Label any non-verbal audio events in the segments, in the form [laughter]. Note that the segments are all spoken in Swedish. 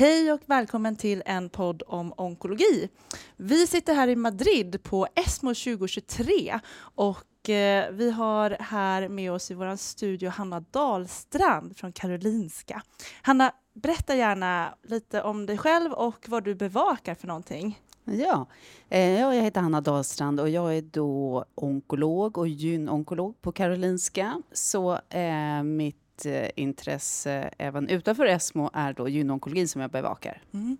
Hej och välkommen till en podd om onkologi. Vi sitter här i Madrid på ESMO 2023 och eh, vi har här med oss i vår studio Hanna Dahlstrand från Karolinska. Hanna, berätta gärna lite om dig själv och vad du bevakar för någonting. Ja, eh, jag heter Hanna Dahlstrand och jag är då onkolog och gynonkolog på Karolinska. Så eh, mitt eh, intresse även utanför ESMO är då gynonkologi som jag bevakar. Mm.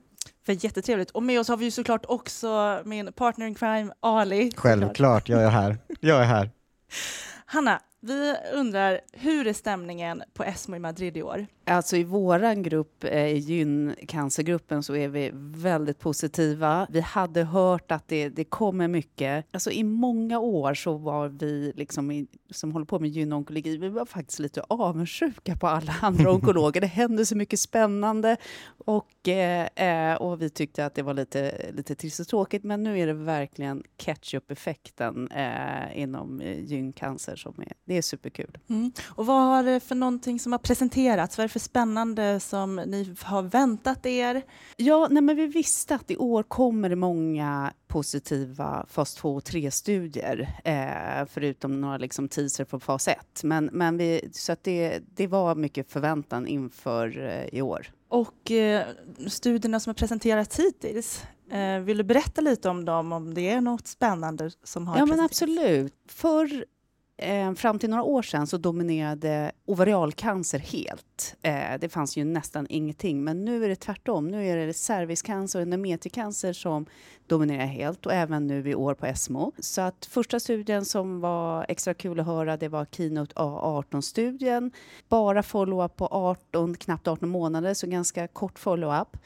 För jättetrevligt. Och med oss har vi ju såklart också min partner in crime, Ali. Självklart, jag är här. Jag är här. [laughs] Hanna, vi undrar, hur är stämningen på ESMO i Madrid i år? Alltså i våran grupp, eh, i gyncancergruppen, så är vi väldigt positiva. Vi hade hört att det, det kommer mycket. Alltså i många år så var vi liksom i, som håller på med gynonkologi, vi var faktiskt lite avundsjuka på alla andra onkologer. Det hände så mycket spännande och, eh, eh, och vi tyckte att det var lite, lite trist och tråkigt. Men nu är det verkligen ketchup-effekten eh, inom eh, gyncancer som är, det är superkul. Mm. Och vad har det för någonting som har presenterats? Vad är det för spännande som ni har väntat er? Ja, nej, men vi visste att i år kommer det många positiva fas 2 och 3-studier, eh, förutom några liksom teaser på fas 1. Men, men vi, så att det, det var mycket förväntan inför eh, i år. Och eh, studierna som har presenterats hittills, eh, vill du berätta lite om dem, om det är något spännande som har Ja, men absolut. För eh, fram till några år sedan så dominerade ovarialcancer helt. Eh, det fanns ju nästan ingenting, men nu är det tvärtom. Nu är det cervixcancer och endometricancer som dominerar helt och även nu i år på ESMO. Så att första studien som var extra kul att höra, det var Keynote A18-studien. Bara follow-up på 18, knappt 18 månader, så ganska kort follow-up.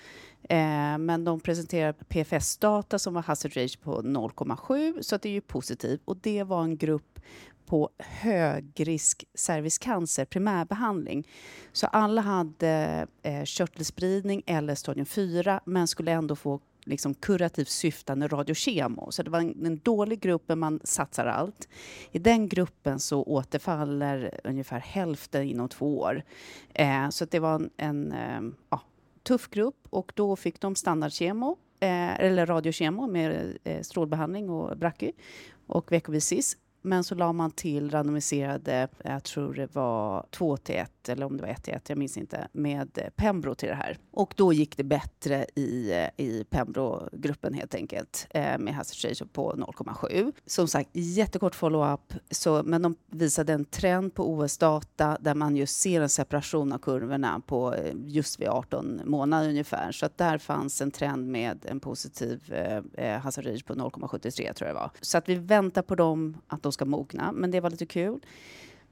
Eh, men de presenterade PFS-data som var hazard ratio på 0,7 så att det är ju positivt. Och det var en grupp på högrisk cervixcancer, primärbehandling. Så alla hade eh, körtelspridning eller stadium 4 men skulle ändå få liksom kurativt syftande radiokemo. Så det var en, en, dålig grupp, men man satsar allt. I den gruppen så återfaller ungefär hälften inom två år. Eh, så det var en, en eh, ja, tuff grupp och då fick de standardkemo, eh, eller radiokemo med eh, strålbehandling och brachy och veckovis men så la man till randomiserade, jag tror det var 2 till 1 eller om det var 1 till 1, jag minns inte, med eh, Pembro till det här. Och då gick det bättre i, eh, i Pembro-gruppen helt enkelt eh, med hazard ratio på 0,7. Som sagt, jättekort follow-up, men de visade en trend på OS-data där man just ser en separation av kurvorna på eh, just vid 18 månader ungefär. Så att där fanns en trend med en positiv eh, hazard ratio på 0,73 tror jag det var. Så att vi väntar på dem, att de ska mogna, men det var lite kul.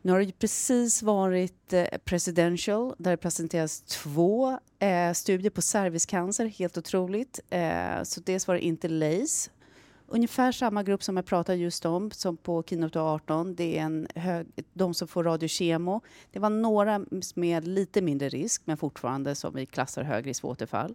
Nu har det precis varit eh, presidential där det presenteras två eh, studier på cervixcancer, helt otroligt. Eh, så dels var det Interlace ungefär samma grupp som jag pratade just om, som på Keynote 18. Det är en hög, de som får radiokemo. Det var några med lite mindre risk, men fortfarande som vi klassar hög risk för återfall.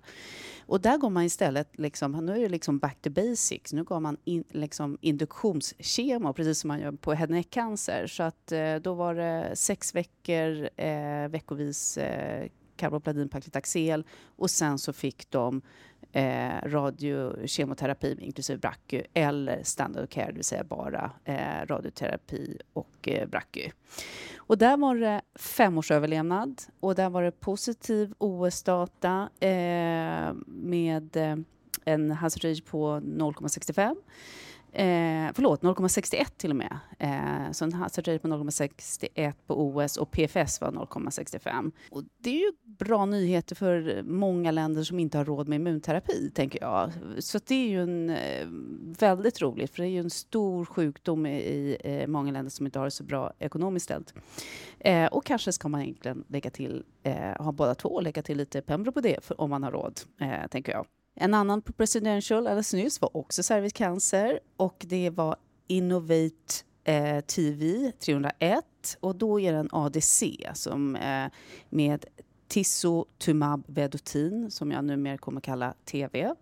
Och där går man istället, liksom, nu är det liksom back to basics. Nu går man in, liksom induktionskemo, precis som man gör på head neck cancer. Så att eh, då var det sex veckor eh, veckovis eh, karbopladin, Paclitaxel och sen så fick de eh, radiokemoterapi inklusive brachy eller standard care, det vill säga bara eh, radioterapi och eh, brachy. Och där var det femårsöverlevnad och där var det positiv OS-data eh, med eh, en hazard på 0,65 Eh, förlåt, 0,61 till och med. Eh, så en hazard rate på 0,61 på OS och PFS var 0,65. Och det är ju bra nyheter för många länder som inte har råd med immunterapi, tänker jag. Så det är ju en, eh, väldigt roligt, för det är ju en stor sjukdom i, i eh, många länder som inte har det så bra ekonomiskt ställt. Eh, och kanske ska man egentligen lägga till, eh, ha båda två lägga till lite Pembro på det, för, om man har råd, eh, tänker jag. En annan på Presidential alldeles nyss var också cervixcancer och det var Innovate eh, TV 301 och då är det en ADC som eh, med Tisotumab vedotin, som jag numera kommer kalla TV.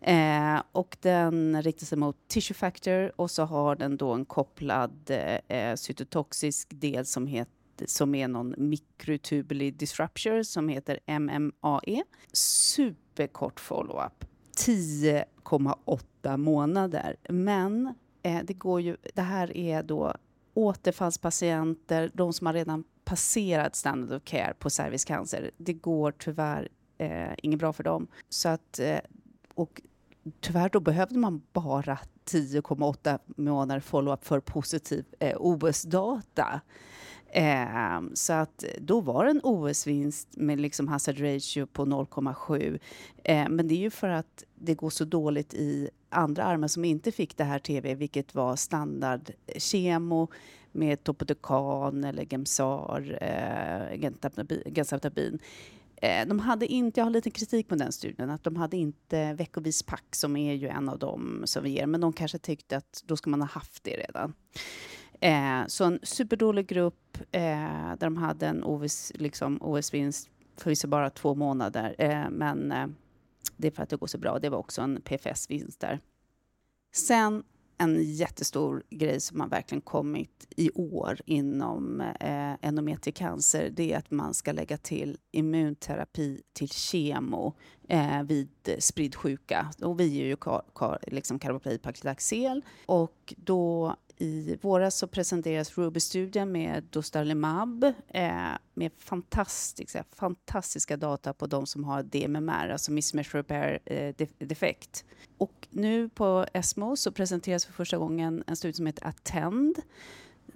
Eh, och den riktar sig mot tissue factor och så har den då en kopplad eh, eh cytotoxisk del som heter som är någon mikrotubuli disrupture som heter MMAE. Super superkort follow-up. 10,8 månader. Men eh, det, går ju, det här är då återfallspatienter, de som har redan passerat standard of care på cervixcancer. Det går tyvärr eh, inget bra för dem. Så att, eh, och tyvärr då behövde man bara 10,8 månader follow-up för positiv eh, OS-data. Eh, så att då var det en OS-vinst med liksom hazard ratio på 0,7. Eh, men det är ju för att det går så dåligt i andra armar som inte fick det här TV, vilket var standardkemo med Topotecan eller Gemsar, eh, Gentabin. Eh, de hade inte, jag har lite kritik på den studien, att de hade inte veckovis pack som är ju en av dem som vi ger, men de kanske tyckte att då ska man ha haft det redan. Eh, så en superdålig grupp eh, där de hade en OS, liksom, OS-vinst, förvisso bara två månader, eh, men eh, det är för att det går så bra. Det var också en PFS-vinst där. Sen en jättestor grej som har verkligen kommit i år inom eh, endometriecancer, det är att man ska lägga till immunterapi till kemo eh, vid spridd sjuka. Och vi är ju kar, kar, liksom karboplay Paclitaxel och då i våras så presenteras Ruby-studien med Dostarlimab eh, med fantastiska, fantastiska data på de som har DMMR, alltså mismatch repair eh, defekt. Och nu på ESMO så presenteras för första gången en studie som heter Attend.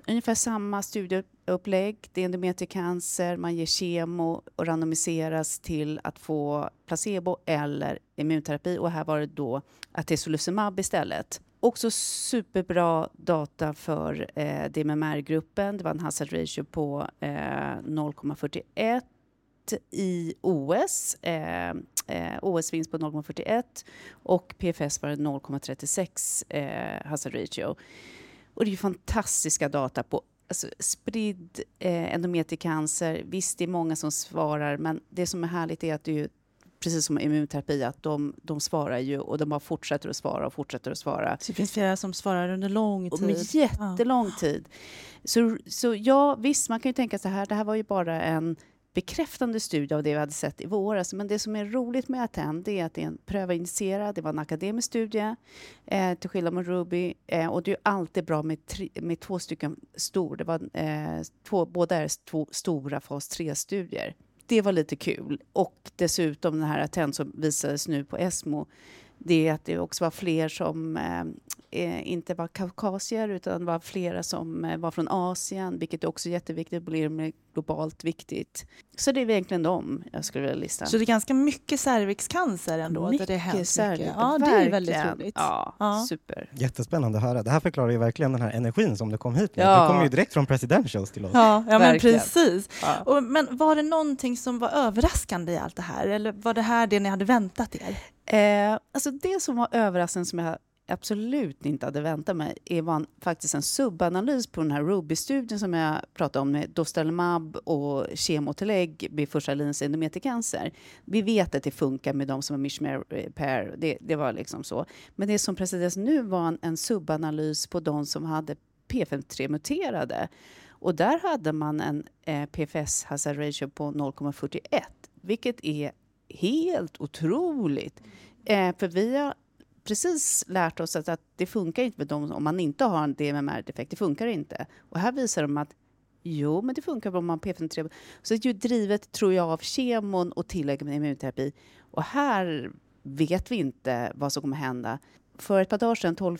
Ungefär samma studieupplägg. Det är endometriecancer, man ger kemo och randomiseras till att få placebo eller immunterapi. Och här var det då atezolizumab istället. Också superbra data för eh, DMMR-gruppen. Det var en hazard ratio på eh, 0,41 i OS. Eh, eh, OS-vinst på 0,41 och PFS var 0,36 eh, hazard ratio. Och det är fantastiska data på alltså, spridd eh, endometriecancer. Visst, det är många som svarar, men det som är härligt är att det är precis som immunterapi, att de, de svarar ju och de bara fortsätter att svara och fortsätter att svara. Så det finns flera som svarar under lång tid? Med jättelång ja. tid. Så, så ja, visst, man kan ju tänka så här, det här var ju bara en bekräftande studie av det vi hade sett i våras. Men det som är roligt med Attend är att det är en prövainitierad, det var en akademisk studie, eh, till skillnad från Ruby. Eh, och det är alltid bra med, tre, med två stycken stor, det var eh, två, båda är två stora fas 3-studier det var lite kul. Och dessutom den här attent som visades nu på ESMO, det är att det också var fler som eh, eh, inte var kaukasier utan var flera som eh, var från Asien, vilket är också jätteviktigt, blir globalt viktigt. Så det är egentligen dem jag skulle vilja lista. Så det är ganska mycket cervixcancer ändå? Mycket det hänt cervix, mycket. Ja, det är väldigt roligt. Ja, ja, super. Jättespännande att höra. Det här förklarar ju verkligen den här energin som du kom hit med. Ja. Du kom ju direkt från presidentials till oss. Ja, ja men precis. Ja. Och, men var det någonting som var överraskande i allt det här? Eller var det här det ni hade väntat er? Eh, alltså det som var överraskande som jag absolut inte hade väntat mig är var faktiskt en subanalys på den här Ruby-studien som jag pratade om med Dostalmab och kemotillägg vid första linjens endometriecancer. Vi vet att det funkar med de som har mishmare eh, pair, det, det var liksom så. Men det som presenterades nu var en, en subanalys på de som hade P53-muterade. Och där hade man en eh, PFS hazard ratio på 0,41, vilket är helt otroligt. Eh, för vi har precis lärt oss att, att det funkar inte med dem om man inte har en DMMR-defekt. Det funkar inte. Och här visar de att jo, men det funkar om man har P53. Så det är ju drivet, tror jag, av kemon och tillägg med immunterapi. Och här vet vi inte vad som kommer hända. För ett par dagar sedan, 12,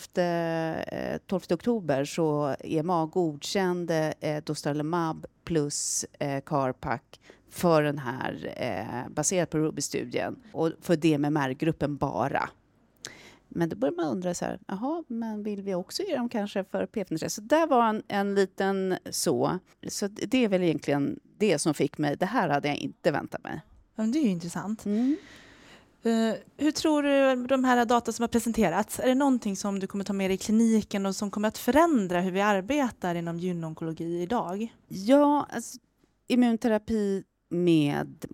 12 eh, oktober, så EMA godkände eh, Dostarlimab plus eh, Carpac för den här, eh, baserat på Ruby-studien, och för DMMR-gruppen bara. Men då börjar man undra så här, jaha, men vill vi också ge dem kanske för P53? Så där var en, en liten så. Så det är väl egentligen det som fick mig, det här hade jag inte väntat mig. Men det är ju intressant. Mm. Uh, hur tror du de här data som har presenterats, är det någonting som du kommer ta med dig i kliniken och som kommer att förändra hur vi arbetar inom gynonkologi idag? Ja, alltså, immunterapi med,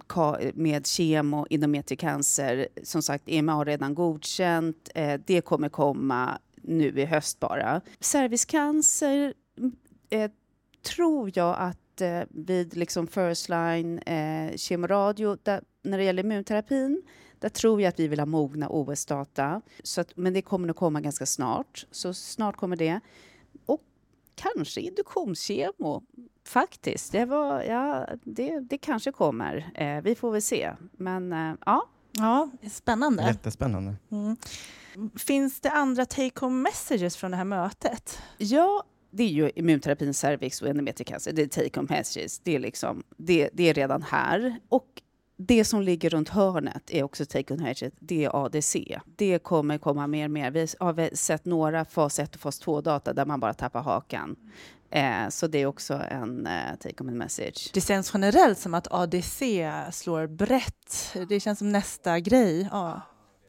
med kemo, endometriecancer. Som sagt, EMA har redan godkänt. Eh, det kommer komma nu i höst bara. Cervixcancer mm, eh, tror jag att eh, vid liksom first line eh, kemoradio, där, när det gäller immunterapin, Där tror jag att vi vill ha mogna OS-data. Så att, men det kommer nog komma ganska snart. Så snart kommer det. Kanske induktionskemo, faktiskt. Det, var, ja, det, det kanske kommer. Eh, vi får väl se. Men eh, ja. Ja, spännande. Jättespännande. Mm. Finns det andra take-home messages från det här mötet? Ja, det är ju immunterapin, cervix och endometriecancer. Det är take-home messages. Det är, liksom, det, det är redan här. Och det som ligger runt hörnet är också take on hedget, det är ADC. Det kommer komma mer och mer. Vi har sett några fas 1 och fas 2-data där man bara tappar hakan. Eh, så det är också en eh, take on message. Det känns generellt som att ADC slår brett. Det känns som nästa grej ja,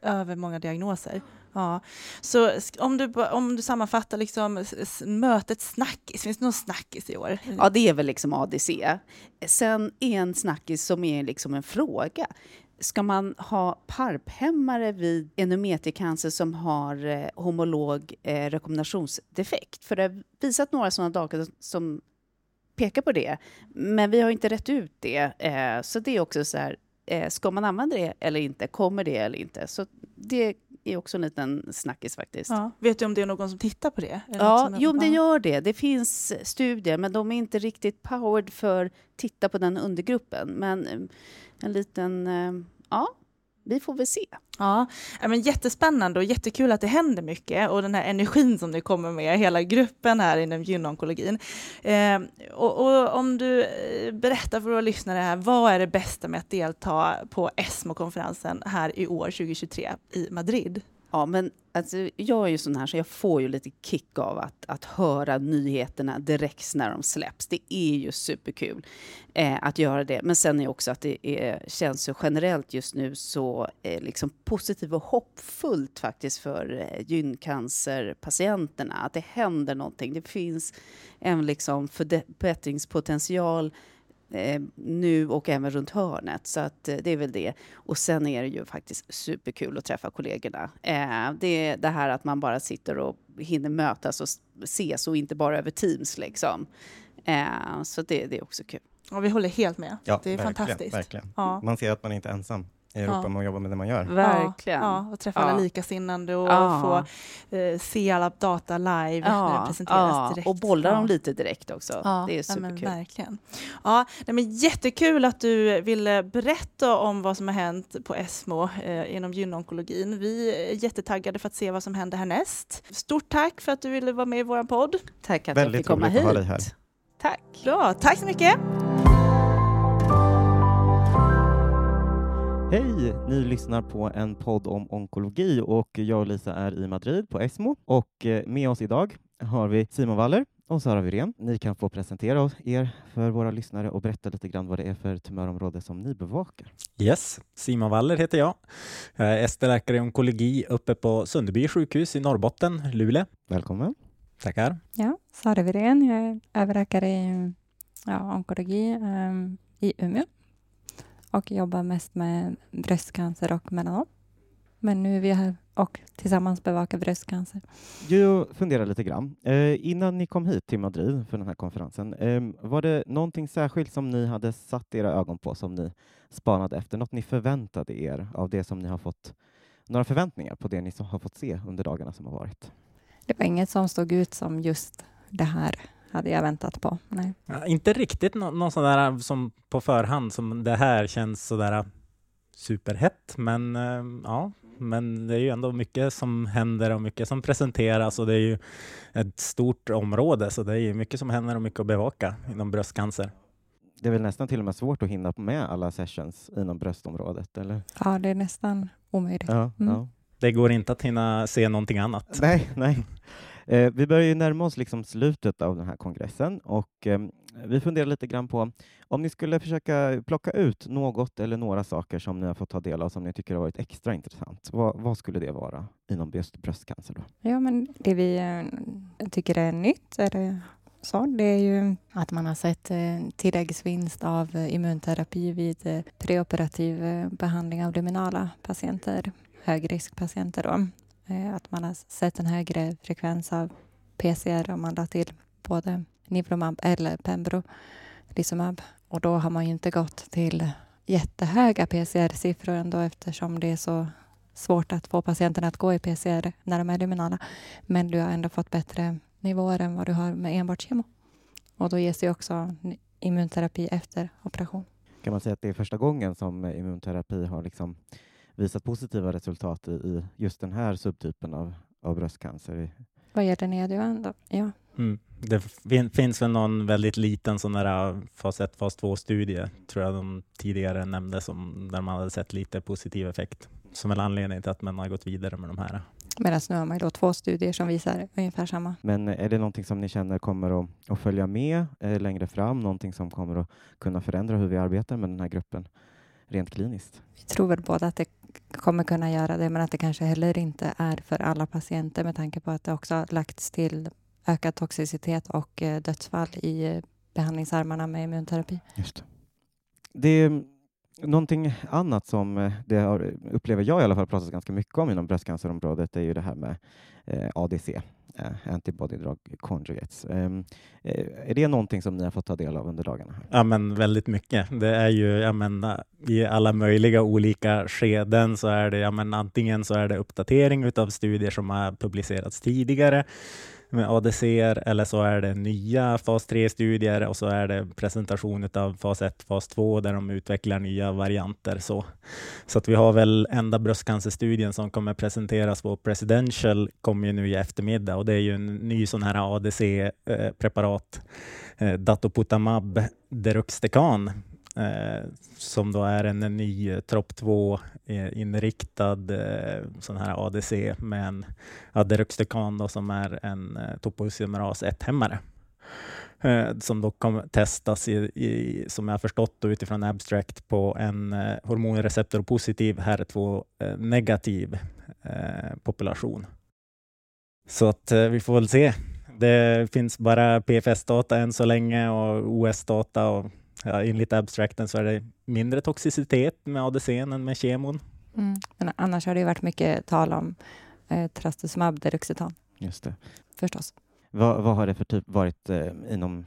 över många diagnoser. Ja. Så om du, om du sammanfattar liksom mötet snackis, finns det någon snackis i år? Ja, det är väl liksom ADC. Sen en snackis som är liksom en fråga. Ska man ha parphämmare vid endometriecancer som har eh, homolog eh, rekommendationsdefekt? För det har visat några sådana data som pekar på det, men vi har inte rätt ut det. Eh, så det är också så här, eh, ska man använda det eller inte? Kommer det eller inte? Så det är också en liten snackis faktiskt. Ja. Vet du om det är någon som tittar på det? ja, jo, det gör det. Det finns studier, men de är inte riktigt powered för att titta på den undergruppen. Men eh, en liten, eh, ja, vi får väl se. Ja, men jättespännande och jättekul att det händer mycket och den här energin som ni kommer med, hela gruppen här inom gynonkologin. Eh, och, och, om du eh, berättar för våra lyssnare här, vad är det bästa med att delta på ESMO-konferensen här i år 2023 i Madrid? Ja, men alltså, jag är ju sån här så jag får ju lite kick av att, att höra nyheterna direkt när de släpps. Det är ju superkul eh, att göra det. Men sen är också att det är, känns så generellt just nu så eh, liksom positivt och hoppfullt faktiskt för eh, gyncancerpatienterna. Att det händer någonting. Det finns en liksom förbättringspotential eh, nu och även runt hörnet. Så att, eh, det är väl det. Och sen är det ju faktiskt superkul att träffa kollegorna. Eh, det är det här att man bara sitter och hinner mötas och ses och inte bara över Teams liksom. Eh, så det, det är också kul. Ja, vi håller helt med. Ja, det är verkligen, fantastiskt. Verkligen. Ja. Man ser att man inte är ensam i Europa ja. man jobbar med det man gör. Verkligen. Ja, och träffa ja. alla likasinnande och ja. få eh, se alla data live ja. när det presenteras direkt. Och bolla dem lite direkt också. Det är superkul. Ja, men verkligen. Ja, nej, men jättekul att du ville berätta om vad som har hänt på ESMO eh, inom gynonkologin. Vi är jättetaggade för att se vad som händer härnäst. Stort tack för att du ville vara med i vår podd. Tack att Väldigt jag fick komma hit. Att ha dig här. Tack. Bra, tack så mycket. Hej! Ni lyssnar på en podd om onkologi och jag och Lisa är i Madrid på ESMO och eh, med oss idag har vi Simon Waller och Sara Wirén. Ni kan få presentera er för våra lyssnare och berätta lite grann vad det är för tumörområde som ni bevakar. Yes, Simon Waller heter jag. Jag är ST-läkare i onkologi uppe på Sunderby sjukhus i Norrbotten, Luleå. Välkommen. Tackar. Ja, Sara Wirén. Jag är överläkare i ja, onkologi um, i Umeå och jobbar mest med bröstcancer och melanom. Men nu är vi här och tillsammans bevakar bröstcancer. Jag funderar lite grann. Eh, innan ni kom hit till Madrid för den här konferensen, eh, var det någonting särskilt som ni hade satt era ögon på, som ni spanade efter? Något ni förväntade er av det som ni har fått? Några förväntningar på det ni har fått se under dagarna som har varit? Det var inget som stod ut som just det här hade jag väntat på. Nej. Ja, inte riktigt nå någon sån där som på förhand som det här känns sådär superhett, men äh, ja, men det är ju ändå mycket som händer och mycket som presenteras och det är ju ett stort område, så det är ju mycket som händer och mycket att bevaka inom bröstcancer. Det är väl nästan till och med svårt att hinna med alla sessions inom bröstområdet, eller? Ja, det är nästan omöjligt. Ja, mm. ja. Det går inte att hinna se någonting annat. Nej, nej. Eh, vi börjar ju närma oss liksom slutet av den här kongressen och eh, vi funderar lite grann på om ni skulle försöka plocka ut något eller några saker som ni har fått ta del av som ni tycker har varit extra intressant. Vad, vad skulle det vara inom just bröstcancer? Då? Ja, men det vi eh, tycker är nytt är så, det är ju att man har sett eh, tilläggsvinst av immunterapi vid eh, preoperativ eh, behandling av luminala patienter, högriskpatienter. Då. Eh, att man har sett en högre frekvens av PCR om man la till både Nivromab eller Pembrolizumab. Och då har man ju inte gått till jättehöga PCR-siffror ändå eftersom det är så svårt att få patienterna att gå i PCR när de är luminala. Men du har ändå fått bättre nivåer än vad du har med enbart kemo. Och då ges det också immunterapi efter operation. Kan man säga att det är första gången som immunterapi har liksom visat positiva resultat i, i just den här subtypen av, av bröstcancer? Vad gäller neadjuvant då? Ja. Mm. Det fin finns väl någon väldigt liten sån där äh, fas 1, fas 2-studie, tror jag de tidigare nämnde, som, där man hade sett lite positiv effekt, som är anledningen till att man har gått vidare med de här. Medan nu har man ju då två studier som visar ungefär samma. Men är det någonting som ni känner kommer att, att följa med eh, längre fram? Någonting som kommer att kunna förändra hur vi arbetar med den här gruppen rent kliniskt? Vi tror väl båda att det kommer kunna göra det, men att det kanske heller inte är för alla patienter med tanke på att det också har lagts till ökad toxicitet och eh, dödsfall i eh, behandlingsarmarna med immunterapi. Just det. det någonting annat som eh, det har, upplever jag i alla fall pratas ganska mycket om inom bröstcancerområdet är ju det här med eh, ADC, eh, Antibody Drug Conjugates. Ehm, är det någonting som ni har fått ta del av under dagarna? Ja, men väldigt mycket. Det är ju, jag menar, i alla möjliga olika skeden så är det, jag menar, antingen så är det uppdatering av studier som har publicerats tidigare med ADCR eller så är det nya fas 3-studier och så är det presentation av fas 1, fas 2 där de utvecklar nya varianter. Så, så att vi har väl enda bröstcancerstudien som kommer presenteras på Presidential kommer ju nu i eftermiddag och det är ju en ny sån här ADC-preparat, eh, eh, datoputamab, Datopotamab deruxtecan eh, som då är en ny eh, TROP2-inriktad eh, eh, sån här ADC med en Aderuxtecan som är en eh, topoisomeras 1-hämmare eh, som då kommer testas, i, i, som jag har förstått då, utifrån abstract, på en eh, hormonreceptorpositiv HER2-negativ eh, eh, population. Så att vi får väl se. Det finns bara PFS-data än så länge och OS-data och ja, enligt abstrakten så är det mindre toxicitet med ADC än med kemon. Mm. Men annars har det varit mycket tal om eh, trastuzumab deruxetan. Just det. Förstås. Vad, vad har det för typ varit eh, inom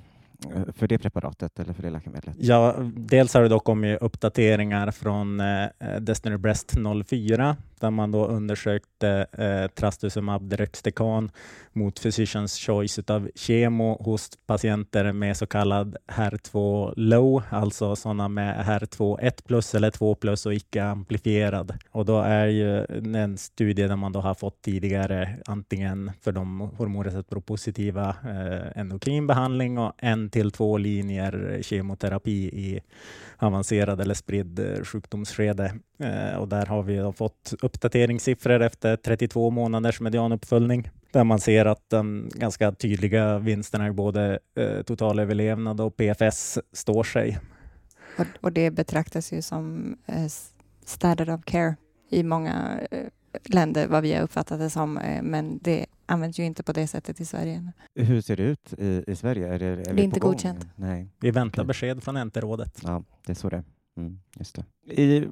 Eh, för det preparatet eller för det läkemedlet? Ja, dels har det dock kommit uppdateringar från eh, Destiny Breast 04 där man då undersökte eh, trastuzumab deruxtecan mot Physicians Choice av kemo hos patienter med så kallad HER2 low, alltså sådana med HER2 1 plus eller 2 plus och icke amplifierad. Och då är ju en studie där man då har fått tidigare antingen för de hormonreceptorpositiva eh, endokrinbehandling och en till två linjer kemoterapi i avancerad eller spridd eh, sjukdomsskede. Eh, och där har vi fått uppdateringssiffror efter 32 månaders medianuppföljning där man ser att de ganska tydliga vinsterna i både eh, totalöverlevnad och PFS står sig. Och, och det betraktas ju som eh, standard of care i många eh, länder, vad vi har uppfattat det som, eh, men det används ju inte på det sättet i Sverige. Hur ser det ut i, i Sverige? Är det, är det är inte godkänt. Nej. Vi väntar besked från NT-rådet. Ja, det är så det är. Mm, just det. I,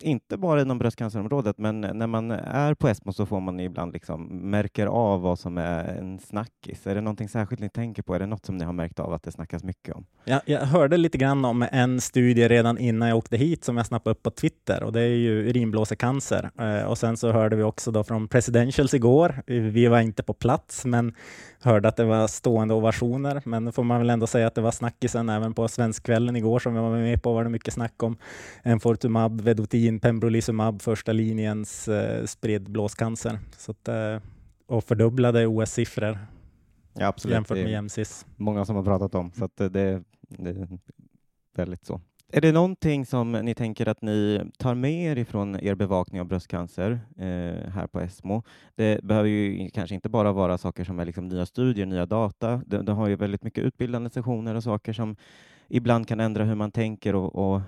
inte bara inom bröstcancerområdet, men när man är på ESMO så får man ibland liksom märker av vad som är en snackis. Är det någonting särskilt ni tänker på? Är det något som ni har märkt av att det snackas mycket om? Ja, jag hörde lite grann om en studie redan innan jag åkte hit som jag snappade upp på Twitter och det är ju urinblåsecancer. Eh, och sen så hörde vi också då från Presidentials igår. Vi var inte på plats, men hörde att det var stående ovationer. Men då får man väl ändå säga att det var snackisen även på Svenskkvällen igår som vi var med på var det mycket snack om Enfortumab, Vedotin, Pembrolizumab, första linjens eh, spridd blåscancer. Så att, eh, och fördubblade OS-siffror ja, absolut. jämfört med jämsis. Många som har pratat om, så att det, det är väldigt så. Är det någonting som ni tänker att ni tar med er ifrån er bevakning av bröstcancer eh, här på ESMO? Det behöver ju kanske inte bara vara saker som är liksom nya studier, nya data. Det, det har ju väldigt mycket utbildande sessioner och saker som ibland kan ändra hur man tänker och, och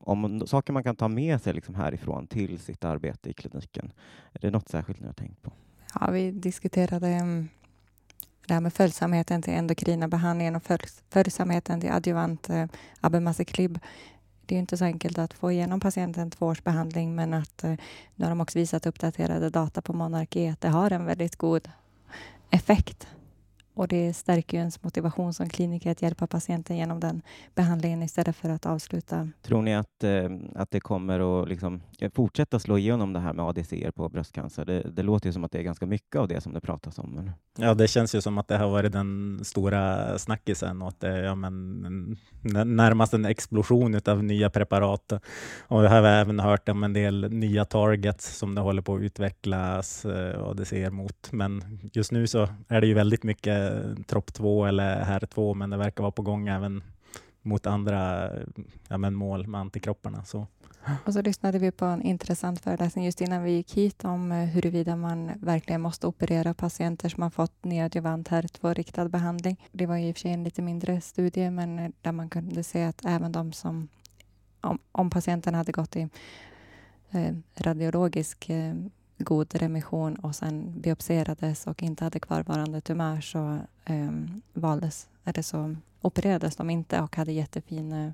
om saker man kan ta med sig liksom härifrån till sitt arbete i kliniken. Är det något särskilt ni har tänkt på? Ja, vi diskuterade mm, det här med följsamheten till endokrina behandlingen och följsamheten till adjuvant eh, abemaciclib. Det är inte så enkelt att få igenom patienten två års behandling men att eh, nu har de också visat uppdaterade data på Monark E att det har en väldigt god effekt och det stärker ju ens motivation som kliniker att hjälpa patienten genom den behandlingen istället för att avsluta. Tror ni att, eh, att det kommer att liksom, fortsätta slå igenom det här med ADC på bröstcancer? Det, det, låter ju som att det är ganska mycket av det som det pratas om. Men... Ja, det känns ju som att det har varit den stora snackisen och att det ja, men, närmast en explosion av nya preparat. Och vi har även hört om en del nya targets som det håller på att utvecklas eh, ADC mot. Men just nu så är det ju väldigt mycket Eh, Trop 2 eller HER 2, men det verkar vara på gång även mot andra ja, men mål med antikropparna. Så. Och så lyssnade vi på en intressant föreläsning just innan vi gick hit om eh, huruvida man verkligen måste operera patienter som har fått neoadjuvant HER2-riktad behandling. Det var i och för sig en lite mindre studie, men eh, där man kunde se att även de som, om, om patienten hade gått i eh, radiologisk eh, god remission och sen biopserades och inte hade kvarvarande tumör så um, valdes, eller så opererades de inte och hade jättefin uh,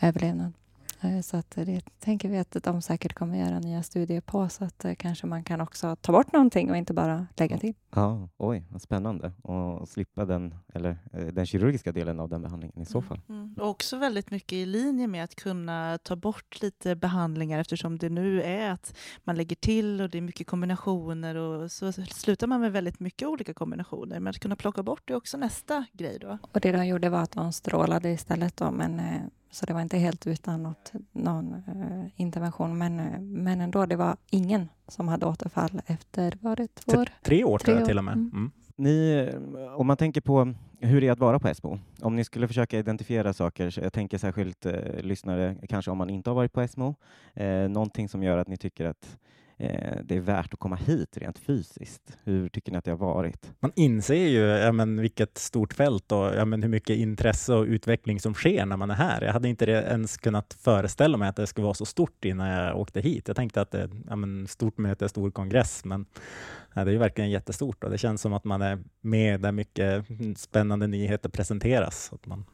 överlevnad. Eh, så att det tänker vi att de säkert kommer göra nya studier på så att eh, kanske man kan också ta bort någonting och inte bara lägga till. Ja, oj, vad spännande och slippa den, eller, eh, den kirurgiska delen av den behandlingen i så mm, fall. Mm, mm. Och också väldigt mycket i linje med att kunna ta bort lite behandlingar eftersom det nu är att man lägger till och det är mycket kombinationer och så slutar man med väldigt mycket olika kombinationer. Men att kunna plocka bort det är också nästa grej då. Och det de gjorde var att de strålade istället då, men så det var inte helt utan något, någon uh, intervention. Men, uh, men ändå, det var ingen som hade återfall efter, var det två år? Tre år tror jag till och med. Mm. Mm. Ni, om man tänker på hur det är att vara på ESMO, om ni skulle försöka identifiera saker, jag tänker särskilt eh, lyssnare, kanske om man inte har varit på ESMO, eh, någonting som gör att ni tycker att eh, det är värt att komma hit rent fysiskt? Hur tycker ni att det har varit? Man inser ju ja, men, vilket stort fält och ja, men, hur mycket intresse och utveckling som sker när man är här. Jag hade inte ens kunnat föreställa mig att det skulle vara så stort innan jag åkte hit. Jag tänkte att det ja, men, stort möte, stor kongress, men ja, det är verkligen jättestort och det känns som att man är med där mycket spännande nyheter presenteras, så att man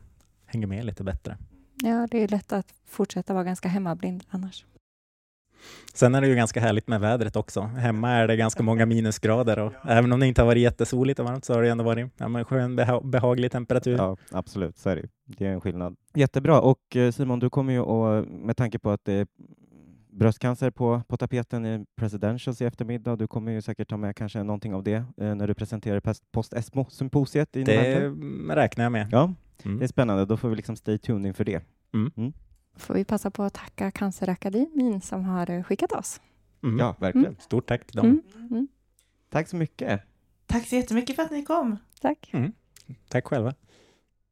hänger med lite bättre. Ja, det är lätt att fortsätta vara ganska hemmablind annars. Sen är det ju ganska härligt med vädret också. Hemma är det ganska många minusgrader och även om det inte har varit jättesoligt och varmt så har det ändå varit ja, men skön beha behaglig temperatur. Ja, absolut, så är det. Det är en skillnad. Jättebra. Och eh, Simon, du kommer ju att, med tanke på att det är bröstcancer på, på tapeten i Presidentials i eftermiddag. Du kommer ju säkert ta med kanske någonting av det eh, när du presenterar post-ESMO-symposiet november. Det räknar jag med. Ja, mm. det är spännande. Då får vi liksom stay tuned inför det. Mm. Mm får vi passa på att tacka Cancerakademin som har eh, skickat oss. Mm. Ja, verkligen. Mm. Stort tack till dem. Mm. mm. Tack så mycket. Tack så jättemycket för att ni kom. Tack. Mm. Tack själva.